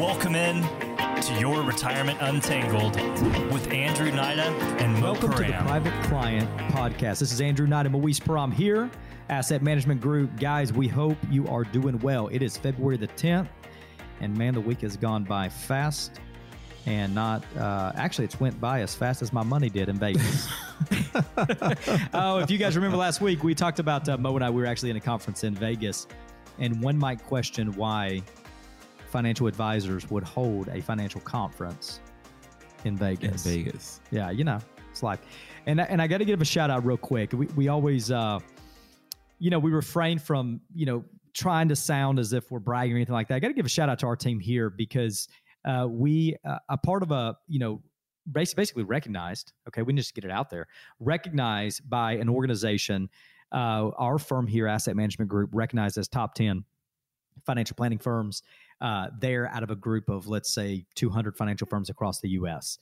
Welcome in to your Retirement Untangled with Andrew Nida and Mo Welcome to the Private Client Podcast. This is Andrew Nida and Moise Paran here, Asset Management Group. Guys, we hope you are doing well. It is February the 10th, and man, the week has gone by fast and not, uh, actually, it's went by as fast as my money did in Vegas. oh, if you guys remember last week, we talked about uh, Mo and I, we were actually in a conference in Vegas, and one might question why financial advisors would hold a financial conference in Vegas. in Vegas. Yeah, you know, it's like, and I- and I got to give a shout out real quick. We we always, uh, you know, we refrain from you know trying to sound as if we're bragging or anything like that. I got to give a shout out to our team here because uh, we uh, a part of a you know bas- basically recognized. Okay, we need to just get it out there. Recognized by an organization, uh, our firm here, Asset Management Group, recognized as top ten financial planning firms. Uh, they're out of a group of let's say 200 financial firms across the U.S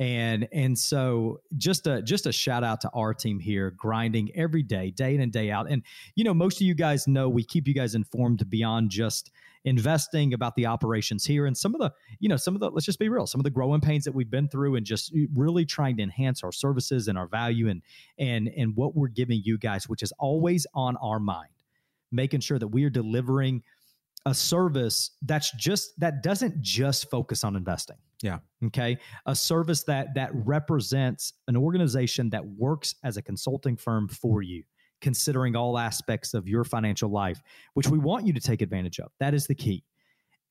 and and so just a just a shout out to our team here grinding every day day in and day out. And you know most of you guys know we keep you guys informed beyond just investing about the operations here and some of the you know some of the let's just be real some of the growing pains that we've been through and just really trying to enhance our services and our value and and and what we're giving you guys which is always on our mind making sure that we are delivering a service that's just that doesn't just focus on investing. Yeah. okay? A service that that represents an organization that works as a consulting firm for you considering all aspects of your financial life which we want you to take advantage of. That is the key.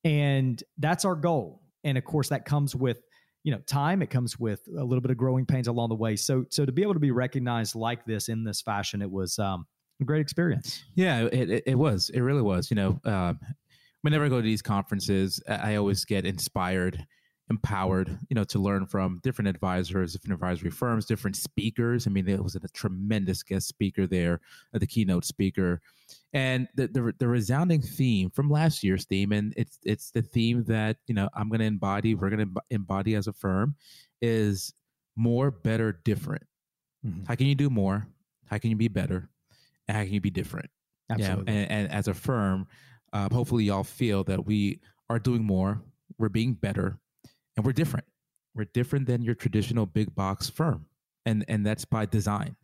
And that's our goal. And of course that comes with you know time. It comes with a little bit of growing pains along the way. So so to be able to be recognized like this in this fashion it was um, great experience Yeah, it, it, it was. It really was. You know, um, whenever I go to these conferences, I always get inspired, empowered, you know, to learn from different advisors, different advisory firms, different speakers. I mean, there was a tremendous guest speaker there, uh, the keynote speaker. And the, the the resounding theme from last year's theme, and it's it's the theme that you know I'm going to embody. We're going to embody as a firm, is more, better, different. Mhm. How can you do more? How can you be better? And how can you be different? absolutely Yeah, and, and as a firm, uh, hopefully y'all feel that we are doing more, we're being better, and we're different. We're different than your traditional big box firm, and and that's by design.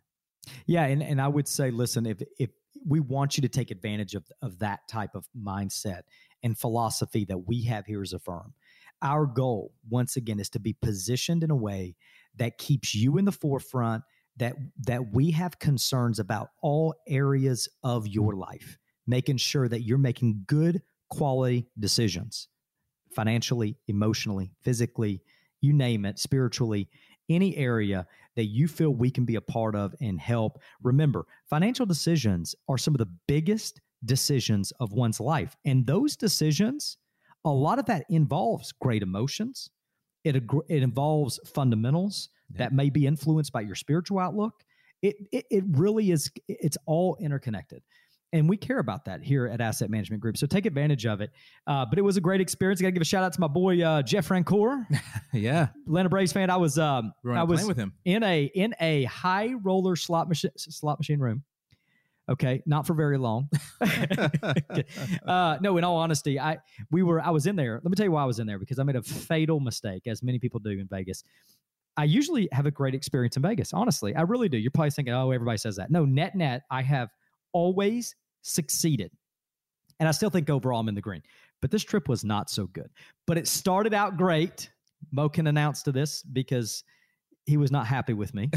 Yeah, and, and I would say, listen, if if we want you to take advantage of of that type of mindset and philosophy that we have here as a firm, our goal once again is to be positioned in a way that keeps you in the forefront. That that we have concerns about all areas of your mm-hmm. life, making sure that you're making good quality decisions, financially, emotionally, physically, you name it, spiritually, any area that you feel we can be a part of and help. Remember, financial decisions are some of the biggest decisions of one's life. And those decisions, a lot of that involves great emotions. It, it involves fundamentals Yeah. that may be influenced by your spiritual outlook. It, it, it really is, it's all interconnected. And we care about that here at Asset Management Group. So take advantage of it. Uh, but it was a great experience. I got to give a shout out to my boy, uh, Jeff Francoeur, yeah, Atlanta Braves fan. I was, um, I was with him. in a in a high roller slot machine slot machine room. Okay, not for very long. uh, no, in all honesty, I we were I was in there. Let me tell you why I was in there because I made a fatal mistake, as many people do in Vegas. I usually have a great experience in Vegas. Honestly, I really do. You're probably thinking, oh, everybody says that. No, net net, I have always succeeded, and I still think overall I'm in the green. But this trip was not so good. But it started out great. Mo can announce to this because he was not happy with me.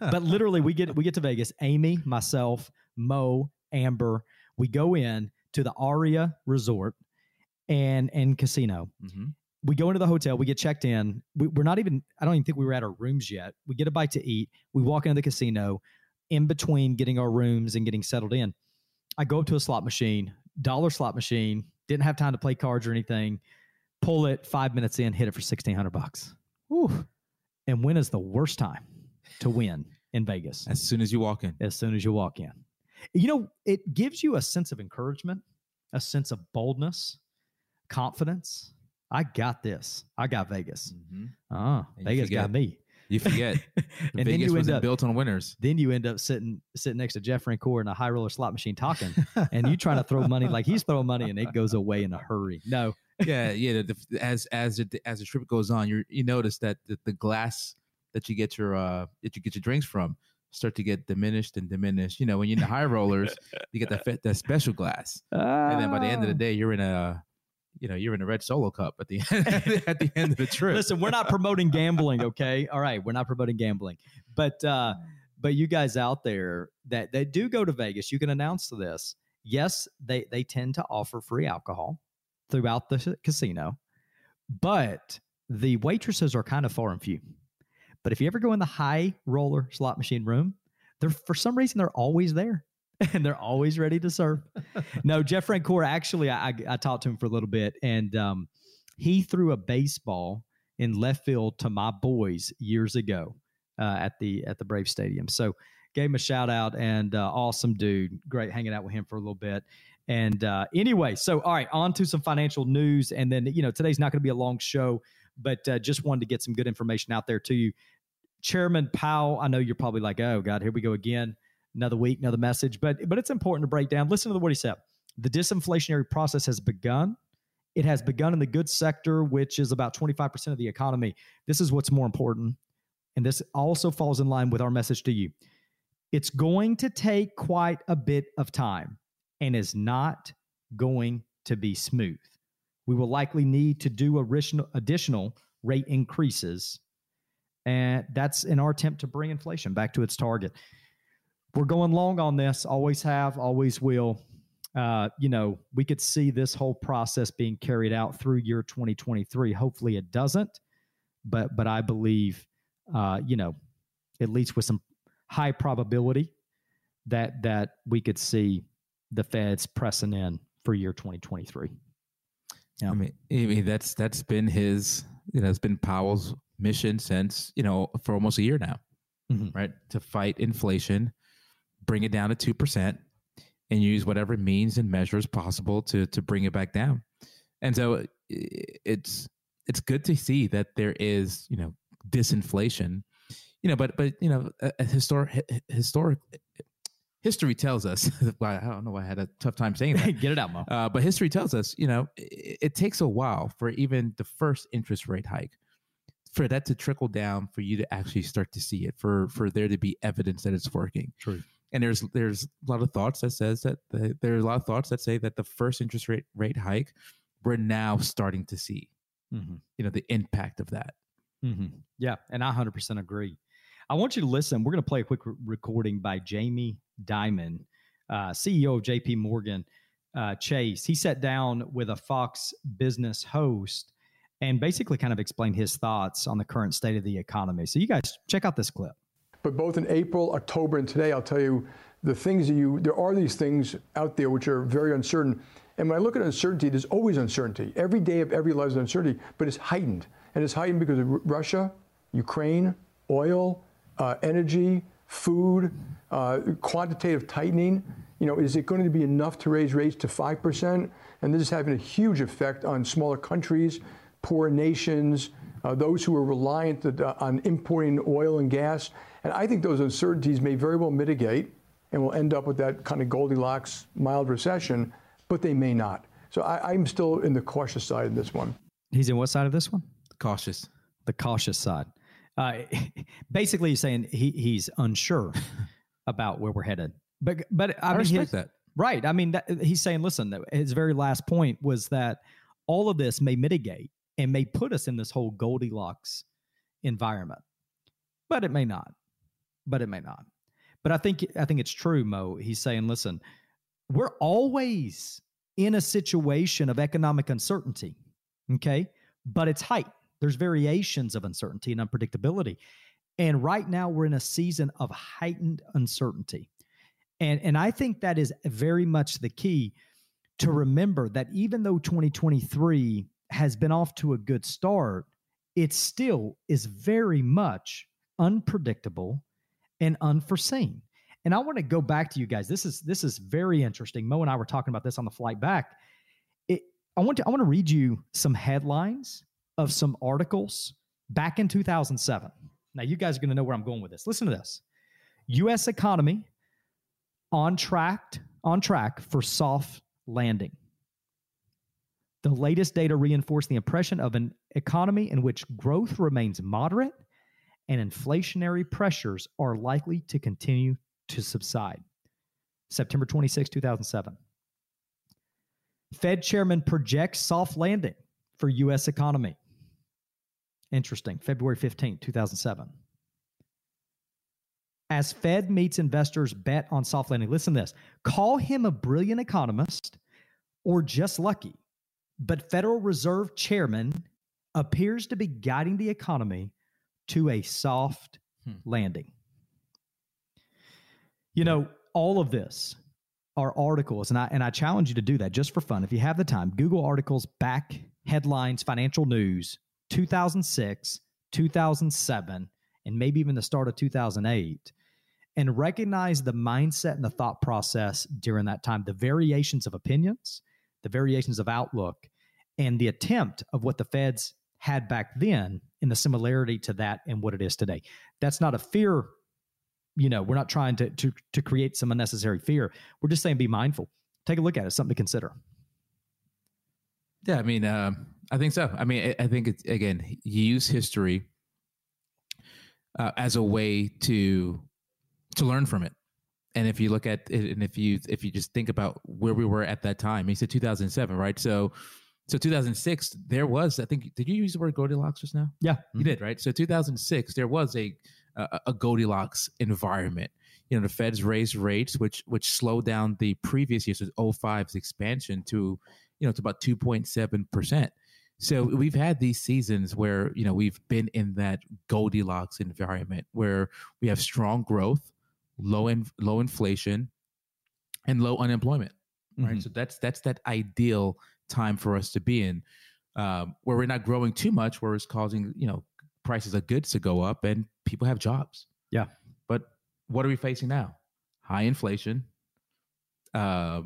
but literally, we get we get to Vegas. Amy, myself, Mo, Amber, we go in to the Aria Resort and and casino. Mhm. We go into the hotel. We get checked in. We, we're not even. I don't even think we were at our rooms yet. We get a bite to eat. We walk into the casino. In between getting our rooms and getting settled in, I go up to a slot machine, dollar slot machine. Didn't have time to play cards or anything. Pull it five minutes in, hit it for sixteen hundred bucks. Whew. And when is the worst time to win in Vegas? As soon as you walk in, as soon as you walk in. You know, it gives you a sense of encouragement, a sense of boldness, confidence. I got this. I got Vegas. Mhm. Ah, And you Vegas got me. you forget and then Vegas you end wasn't up built on winners. then you end up sitting sitting next to Jeff Francoeur in a high roller slot machine talking, and you trying to throw money like he's throwing money, and it goes away in a hurry. No, yeah, yeah. The, the- as as it, as the trip goes on, you you notice that the, the glass that you get your uh that you get your drinks from start to get diminished and diminished. You know, when you're in the high rollers, you get that that special glass, and then by the end of the Ah. day, you're in a you know you're in a red solo cup at the end at the end of the trip. Listen, we're not promoting gambling, okay? All right, we're not promoting gambling. But uh but you guys out there that that do go to Vegas, you can announce this. Yes, they they tend to offer free alcohol throughout the casino, but the waitresses are kind of far and few. But if you ever go in the high roller slot machine room, they're for some reason they're always there and they're always ready to serve. no, Jeff Francoeur, actually, I, I, talked to him for a little bit and um, he threw a baseball in left field to my boys years ago uh, at the at the Brave Stadium. So gave him a shout out and uh, awesome dude. Great hanging out with him for a little bit. And uh, anyway, so all right, on to some financial news, and then you know today's not going to be a long show, but uh, just wanted to get some good information out there to you. Chairman Powell, I know you're probably like, oh God, here we go again, another week, another message, but but it's important to break down. Listen to what he said. The disinflationary process has begun. It has begun in the goods sector, which is about 25% of the economy. This is what's more important. And this also falls in line with our message to you. It's going to take quite a bit of time and is not going to be smooth. We will likely need to do additional, rate increases. And that's in our attempt to bring inflation back to its target. We're going long on this, always have, always will uh, you know, we could see this whole process being carried out through year 2023. Hopefully, it doesn't, but but I believe, uh, you know, at least with some high probability that that we could see the Feds pressing in for year 2023. Yeah. I mean, I mean that's that's been his you know it's been Powell's mission since you know for almost a year now, Mhm. right? To fight inflation, bring it down to two percent, and use whatever means and measures possible to to bring it back down. And so it's it's good to see that there is you know disinflation, you know, but but you know historic historic history tells us. I don't know why I had a tough time saying that. Get it out, Mo. Uh, but history tells us, you know, it, it takes a while for even the first interest rate hike for that to trickle down for you to actually start to see it, for for there to be evidence that it's working. True. And there's there's a lot of thoughts that says that the, there's a lot of thoughts that say that the first interest rate rate hike we're now starting to see, Mm-hmm. you know, the impact of that. Mm-hmm. Yeah, and I 100% agree. I want you to listen. We're going to play a quick re- recording by Jamie Dimon, uh, CEO of JP Morgan uh, Chase. He sat down with a Fox business host and basically kind of explained his thoughts on the current state of the economy. So, you guys check out this clip. But both in April, October, and today, I'll tell you the things that you, there are these things out there which are very uncertain. And when I look at uncertainty, there's always uncertainty. Every day of every life is uncertainty, but it's heightened. And it's heightened because of R- Russia, Ukraine, oil, uh, energy, food, uh, quantitative tightening. You know, is it going to be enough to raise rates to 5%? And this is having a huge effect on smaller countries, poor nations, uh, those who are reliant uh, on importing oil and gas. And I think those uncertainties may very well mitigate and we'll end up with that kind of Goldilocks mild recession, but they may not. So I, I'm still in the cautious side in this one. He's in what side of this one? Cautious. The cautious side. Uh, basically, he's saying he, he's unsure about where we're headed. But, but I, I, mean, respect his- that. Right. I mean, that, he's saying, listen, his very last point was that all of this may mitigate and may put us in this whole Goldilocks environment, but it may not. But it may not. But I think I think it's true, Mo. He's saying, listen, we're always in a situation of economic uncertainty. Okay. But it's height. There's variations of uncertainty and unpredictability. And right now we're in a season of heightened uncertainty. And and I think that is very much the key to remember that even though 2023 has been off to a good start, it still is very much unpredictable and unforeseen. And I want to go back to you guys. This is this is very interesting. Mo and I were talking about this on the flight back. It, I want to I want to read you some headlines of some articles back in 2007. Now you guys are going to know where I'm going with this. Listen to this. US economy on track on track for soft landing. The latest data reinforce the impression of an economy in which growth remains moderate and inflationary pressures are likely to continue to subside. September 26, 2007. Fed chairman projects soft landing for U.S. economy. Interesting. February 15, 2007. As Fed meets investors bet on soft landing, listen to this. Call him a brilliant economist or just lucky, but Federal Reserve chairman appears to be guiding the economy to a soft hmm. landing. You know, all of this are articles, and I and I challenge you to do that just for fun. If you have the time, Google articles back headlines, financial news, 2006, 2007, and maybe even the start of 2008, and recognize the mindset and the thought process during that time, the variations of opinions, the variations of outlook, and the attempt of what the Feds had back then in the similarity to that and what it is today. That's not a fear you know, we're not trying to to to create some unnecessary fear. We're just saying be mindful. Take a look at it. Something to consider. Yeah, I mean, uh, I think so. I mean, I, I think it's again, use history uh, as a way to to learn from it. And if you look at it, and if you if you just think about where we were at that time, he said 2007, right? So, so 2006, there was I think did you use the word Goldilocks just now? Yeah, you mm-hmm. did, right? So 2006, there was a a, a Goldilocks environment. You know, the Feds raised rates, which which slowed down the previous year's 05's expansion to, you know, to about 2.7 percent. So we've had these seasons where you know we've been in that Goldilocks environment where we have strong growth, low in, low inflation, and low unemployment. Right. Mm-hmm. So that's that's that ideal time for us to be in, um, where we're not growing too much, where it's causing you know prices of goods to go up and people have jobs. Yeah. But what are we facing now? High inflation, uh,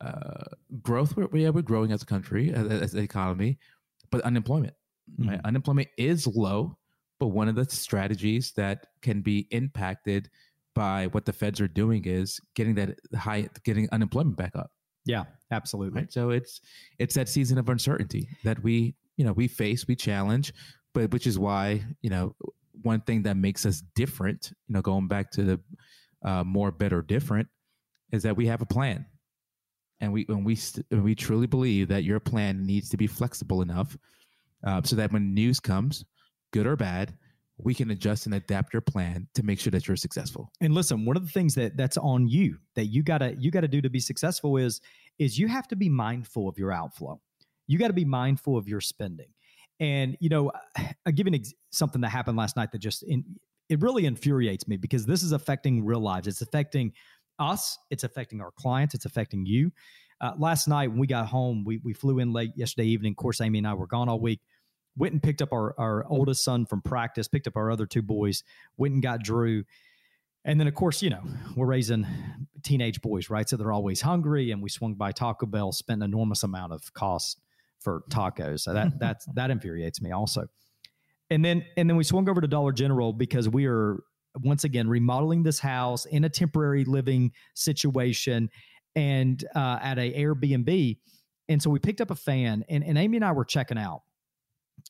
uh, growth. We're, yeah, we're growing as a country, as, as an economy, but unemployment. Mm-hmm. Right? Unemployment is low, but one of the strategies that can be impacted by what the feds are doing is getting that high, getting unemployment back up. Yeah, absolutely. Right? So it's it's that season of uncertainty that we you know we face, we challenge, but which is why you know one thing that makes us different, you know, going back to the uh, more, better, different, is that we have a plan, and we and we st- and we truly believe that your plan needs to be flexible enough uh, so that when news comes, good or bad, we can adjust and adapt your plan to make sure that you're successful. And listen, one of the things that that's on you that you gotta you gotta do to be successful is is you have to be mindful of your outflow. You got to be mindful of your spending. And you know, I'll give an ex- something that happened last night that just in, it really infuriates me because this is affecting real lives. It's affecting us. It's affecting our clients. It's affecting you. Uh, last night when we got home, we we flew in late yesterday evening. Of course, Amy and I were gone all week. Went and picked up our our oldest son from practice. Picked up our other two boys. Went and got Drew. And then, of course, you know, we're raising teenage boys, right? So they're always hungry. And we swung by Taco Bell, spent an enormous amount of cost for tacos. So that that's that infuriates me also. And then and then we swung over to Dollar General because we are once again remodeling this house in a temporary living situation and uh, at a Airbnb. And so we picked up a fan and, and Amy and I were checking out.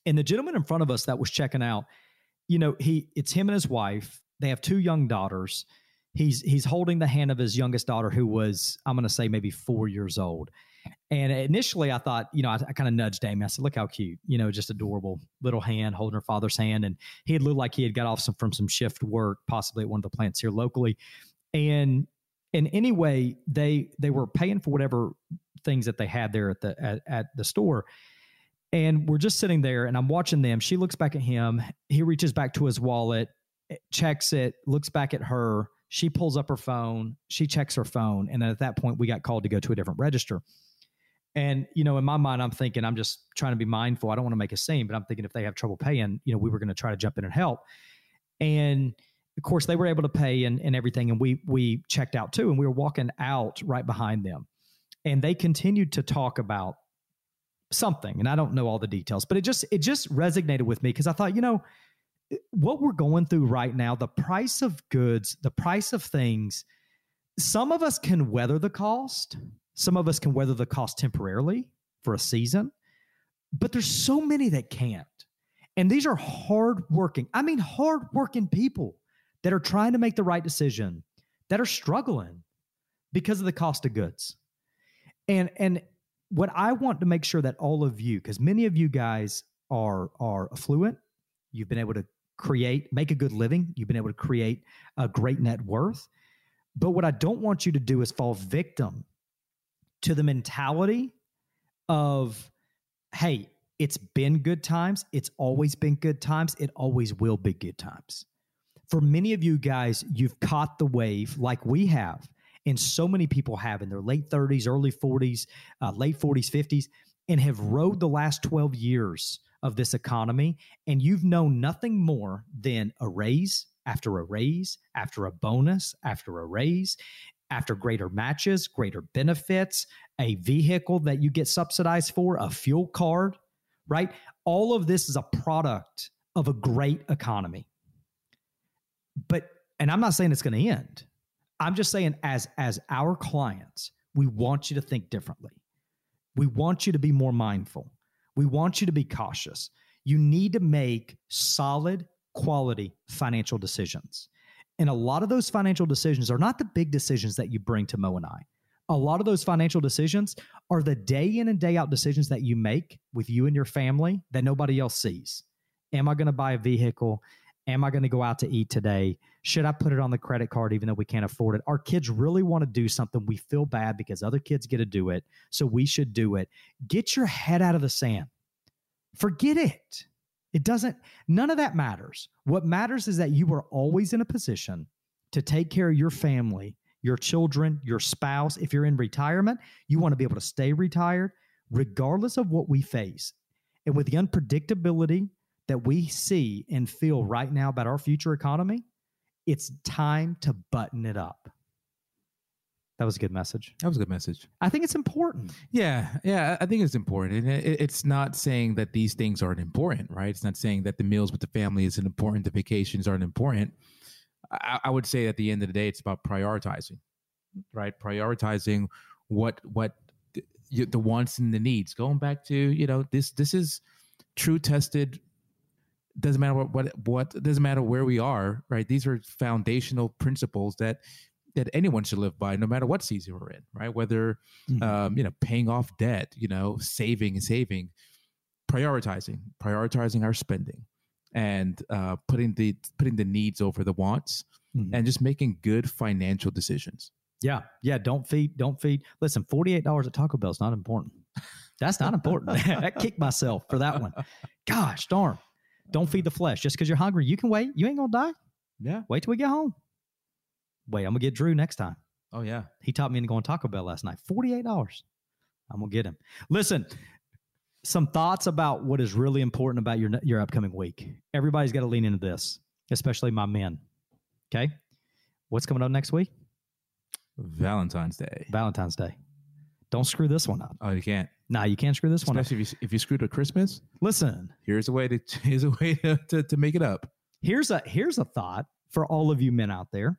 And the gentleman in front of us that was checking out, you know, he it's him and his wife. They have two young daughters. He's he's holding the hand of his youngest daughter, who was, I'm gonna say maybe four years old. And initially, I thought, you know, I, I kind of nudged Amy. I said, "Look how cute, you know, just adorable little hand holding her father's hand." And he had looked like he had got off some from some shift work, possibly at one of the plants here locally. And and anyway, they they were paying for whatever things that they had there at the at, at the store. And we're just sitting there, and I'm watching them. She looks back at him. He reaches back to his wallet, eh, checks it, looks back at her. She pulls up her phone. She checks her phone, and then at that point, we got called to go to a different register. And, you know, in my mind, I'm thinking, I'm just trying to be mindful. I don't want to make a scene, but I'm thinking if they have trouble paying, you know, we were going to try to jump in and help. And of course, they were able to pay and, and everything. And we, we checked out too. And we were walking out right behind them. And they continued to talk about something. And I don't know all the details, but it just, it just resonated with me because I thought, you know, what we're going through right now, the price of goods, the price of things, some of us can weather the cost some of us can weather the cost temporarily for a season. But there's so many that can't. And these are hardworking, I mean, hardworking people that are trying to make the right decision that are struggling because of the cost of goods. And and what I want to make sure that all of you, because many of you guys are are affluent, you've been able to create, make a good living, you've been able to create a great net worth. But what I don't want you to do is fall victim to the mentality of, hey, it's been good times. It's always been good times. It always will be good times. For many of you guys, you've caught the wave like we have, and so many people have in their late 30s, early 40s, uh, late 40s, 50s, and have rode the last 12 years of this economy. And you've known nothing more than a raise after a raise, after a bonus, after a raise, after greater matches, greater benefits, a vehicle that you get subsidized for, a fuel card right? All of this is a product of a great economy. But, and I'm not saying it's going to end. I'm just saying, as as our clients, we want you to think differently. We want you to be more mindful. We want you to be cautious. You need to make solid, quality financial decisions. And a lot of those financial decisions are not the big decisions that you bring to Mo and I a lot of those financial decisions are the day in and day out decisions that you make with you and your family that nobody else sees. Am I going to buy a vehicle? Am I going to go out to eat today? Should I put it on the credit card even though we can't afford it? Our kids really want to do something. We feel bad because other kids get to do it. So we should do it. Get your head out of the sand. Forget it. It doesn't, none of that matters. What matters is that you are always in a position to take care of your family your children, your spouse. If you're in retirement, you want to be able to stay retired regardless of what we face. And with the unpredictability that we see and feel mm. right now about our future economy, it's time to button it up. That was a good message. That was a good message. I think it's important. Yeah, yeah, I think it's important. And it, it's not saying that these things aren't important, right? It's not saying that the meals with the family isn't important, the vacations aren't important. I, I would say at the end of the day, it's about prioritizing, right? Prioritizing what what the, the wants and the needs. Going back to you know this this is true tested doesn't matter what, what what doesn't matter where we are right these are foundational principles that that anyone should live by no matter what season we're in right whether mm-hmm. um, you know paying off debt you know saving and saving prioritizing prioritizing our spending and uh, putting the putting the needs over the wants mm-hmm. and just making good financial decisions. Yeah, yeah. Don't feed. Don't feed. Listen, forty eight dollars at Taco Bell is not important. That's not important. I kicked myself for that one. Gosh darn. Don't feed the flesh just because you're hungry. You can wait. You ain't gonna die. Yeah. Wait till we get home. Wait, I'm gonna get Drew next time. Oh yeah. He taught me to go on Taco Bell last night. Forty eight dollars. I'm gonna get him. Listen, some thoughts about what is really important about your your upcoming week. Everybody's got to lean into this, especially my men. Okay, what's coming up next week? Valentine's Day. Valentine's Day. Don't screw this one up. Oh, you can't. Nah, you can't screw this Especially one up. if you if you screwed with Christmas. Listen, here's a way to here's a way to, to, to make it up. Here's a here's a thought for all of you men out there,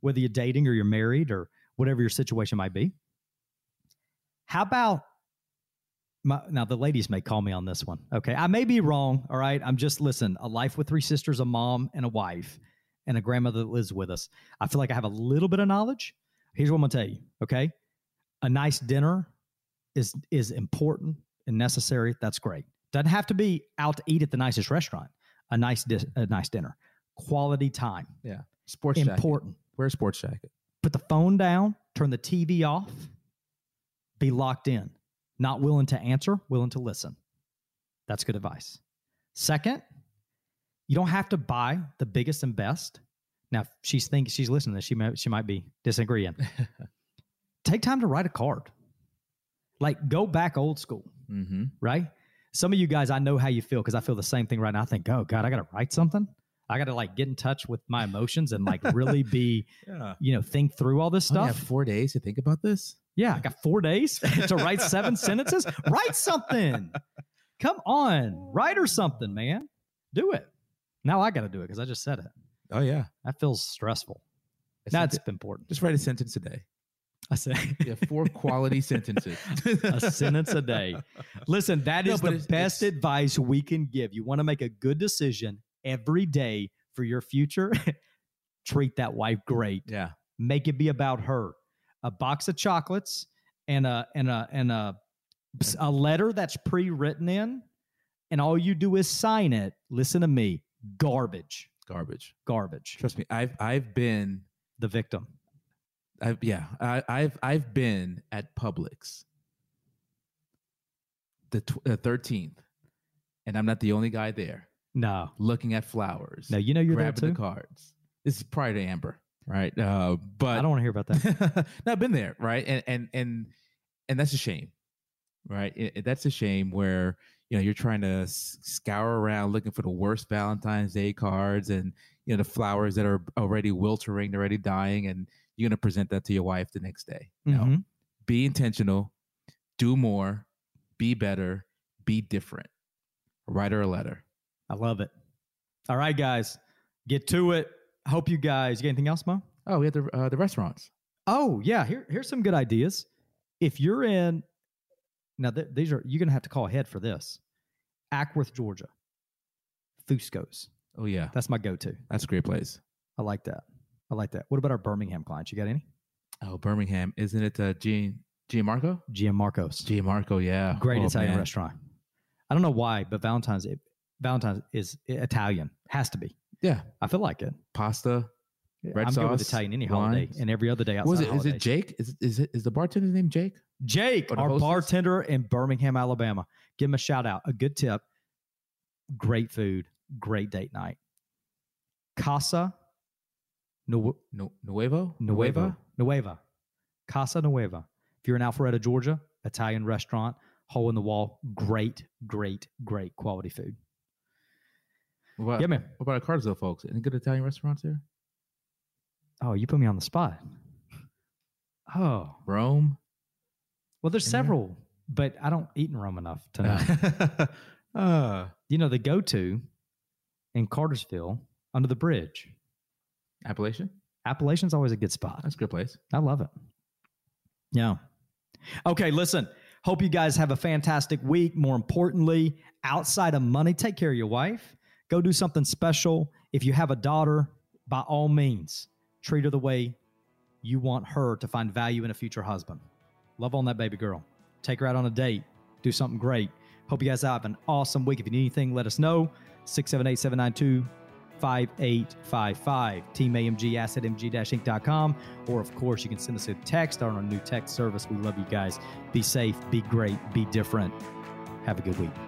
whether you're dating or you're married or whatever your situation might be. How about my, now the ladies may call me on this one. Okay, I may be wrong. All right, I'm just listen. A life with three sisters, a mom and a wife, and a grandmother that lives with us. I feel like I have a little bit of knowledge. Here's what I'm gonna tell you. Okay, a nice dinner is is important and necessary. That's great. Doesn't have to be out to eat at the nicest restaurant. A nice a nice dinner, quality time. Yeah, sports important. Jacket. Wear a sports jacket. Put the phone down. Turn the TV off. Be locked in not willing to answer, willing to listen. That's good advice. Second, you don't have to buy the biggest and best. Now, she's thinking she's listening to this, she might she might be disagreeing. Take time to write a card. Like go back old school, mm-hmm. right? Some of you guys, I know how you feel because I feel the same thing right now. I think, oh God, I got to write something. I got to like get in touch with my emotions and like really be, yeah. you know, think through all this stuff. four days to think about this. Yeah, I got four days to write seven sentences. Write something. Come on, write or something, man. Do it. Now I got to do it because I just said it. Oh yeah, that feels stressful. That's important. Just write a sentence a day. I say Yeah, four quality sentences. a sentence a day. Listen, that No, is the it's- best it's- advice we can give. You want to make a good decision every day for your future. Treat that wife great. Yeah. Make it be about her. A box of chocolates and a and a and a a letter that's pre-written in, and all you do is sign it. Listen to me. Garbage. Garbage. Garbage. Trust me. I've I've been The victim. I've yeah, I, I've I've been at Publix the the thirteenth, and I'm not the only guy there No. looking at flowers. No, you know you're there grabbing too. the cards. This is prior to Amber, right? Uh, but I don't want to hear about that. no, I've been there, right? And and and and that's a shame, right? It- that's a shame where you know you're trying to scour around looking for the worst Valentine's Day cards and you know the flowers that are already wilting, they're already dying, and you're gonna present that to your wife the next day. No, Mhm. be intentional, do more, be better, be different. Write her a letter. I love it. All right, guys, get to it. Hope you guys. You got anything else, Mo? Oh, we have the uh, the restaurants. Oh yeah, here here's some good ideas. If you're in now, th- these are you're gonna have to call ahead for this. Acworth, Georgia. Fusco's. Oh yeah, That's my go-to. that's a great place. I like that. I like that. What about our Birmingham clients? You got any? Oh, Birmingham, isn't it? Uh, Gian Gianmarco? Gianmarco's. Gianmarco, yeah, Great Oh, Italian man. restaurant. I don't know why, but Valentine's it, Valentine's is Italian. Has to be. Yeah, I feel like it. pasta. Red I'm good with Italian any holiday wines. and every other day outside. Was it? of Is it. Jake? Is is it is the bartender's name Jake? Jake, our hostess? bartender in Birmingham, Alabama. Give him a shout out. A good tip. Great food. Great date night. Casa Nu- No, Nuevo. Nueva. Nueva. Casa Nueva. If you're in Alpharetta, Georgia, Italian restaurant, hole in the wall. Great, great, great quality food. What about, Yeah, man. what about our Cartersville folks? Any good Italian restaurants here? Oh, you put me on the spot. Oh, Rome. well, there's In there? several, but I don't eat in Rome enough to know. uh, you know, the go to in Cartersville under the bridge. Appalachian. Appalachian's always a good spot. That's a good place. I love it. Yeah. Okay, listen. Hope you guys have a fantastic week. More importantly, outside of money, take care of your wife. Go do something special. If you have a daughter, by all means, treat her the way you want her to find value in a future husband. Love on that baby girl. Take her out on a date. Do something great. Hope you guys have an awesome week. If you need anything, let us know. 678 792 5855. Team AMG, assetmg-inc.com. Or, of course, you can send us a text on our new text service. We love you guys. Be safe, be great, be different. Have a good week.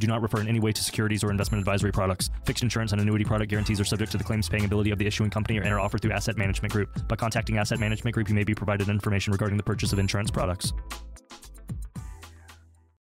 do not refer in any way to securities or investment advisory products. Fixed insurance and annuity product guarantees are subject to the claims paying ability of the issuing company are offered through Asset Management Group. By contacting Asset Management Group, you may be provided information regarding the purchase of insurance products.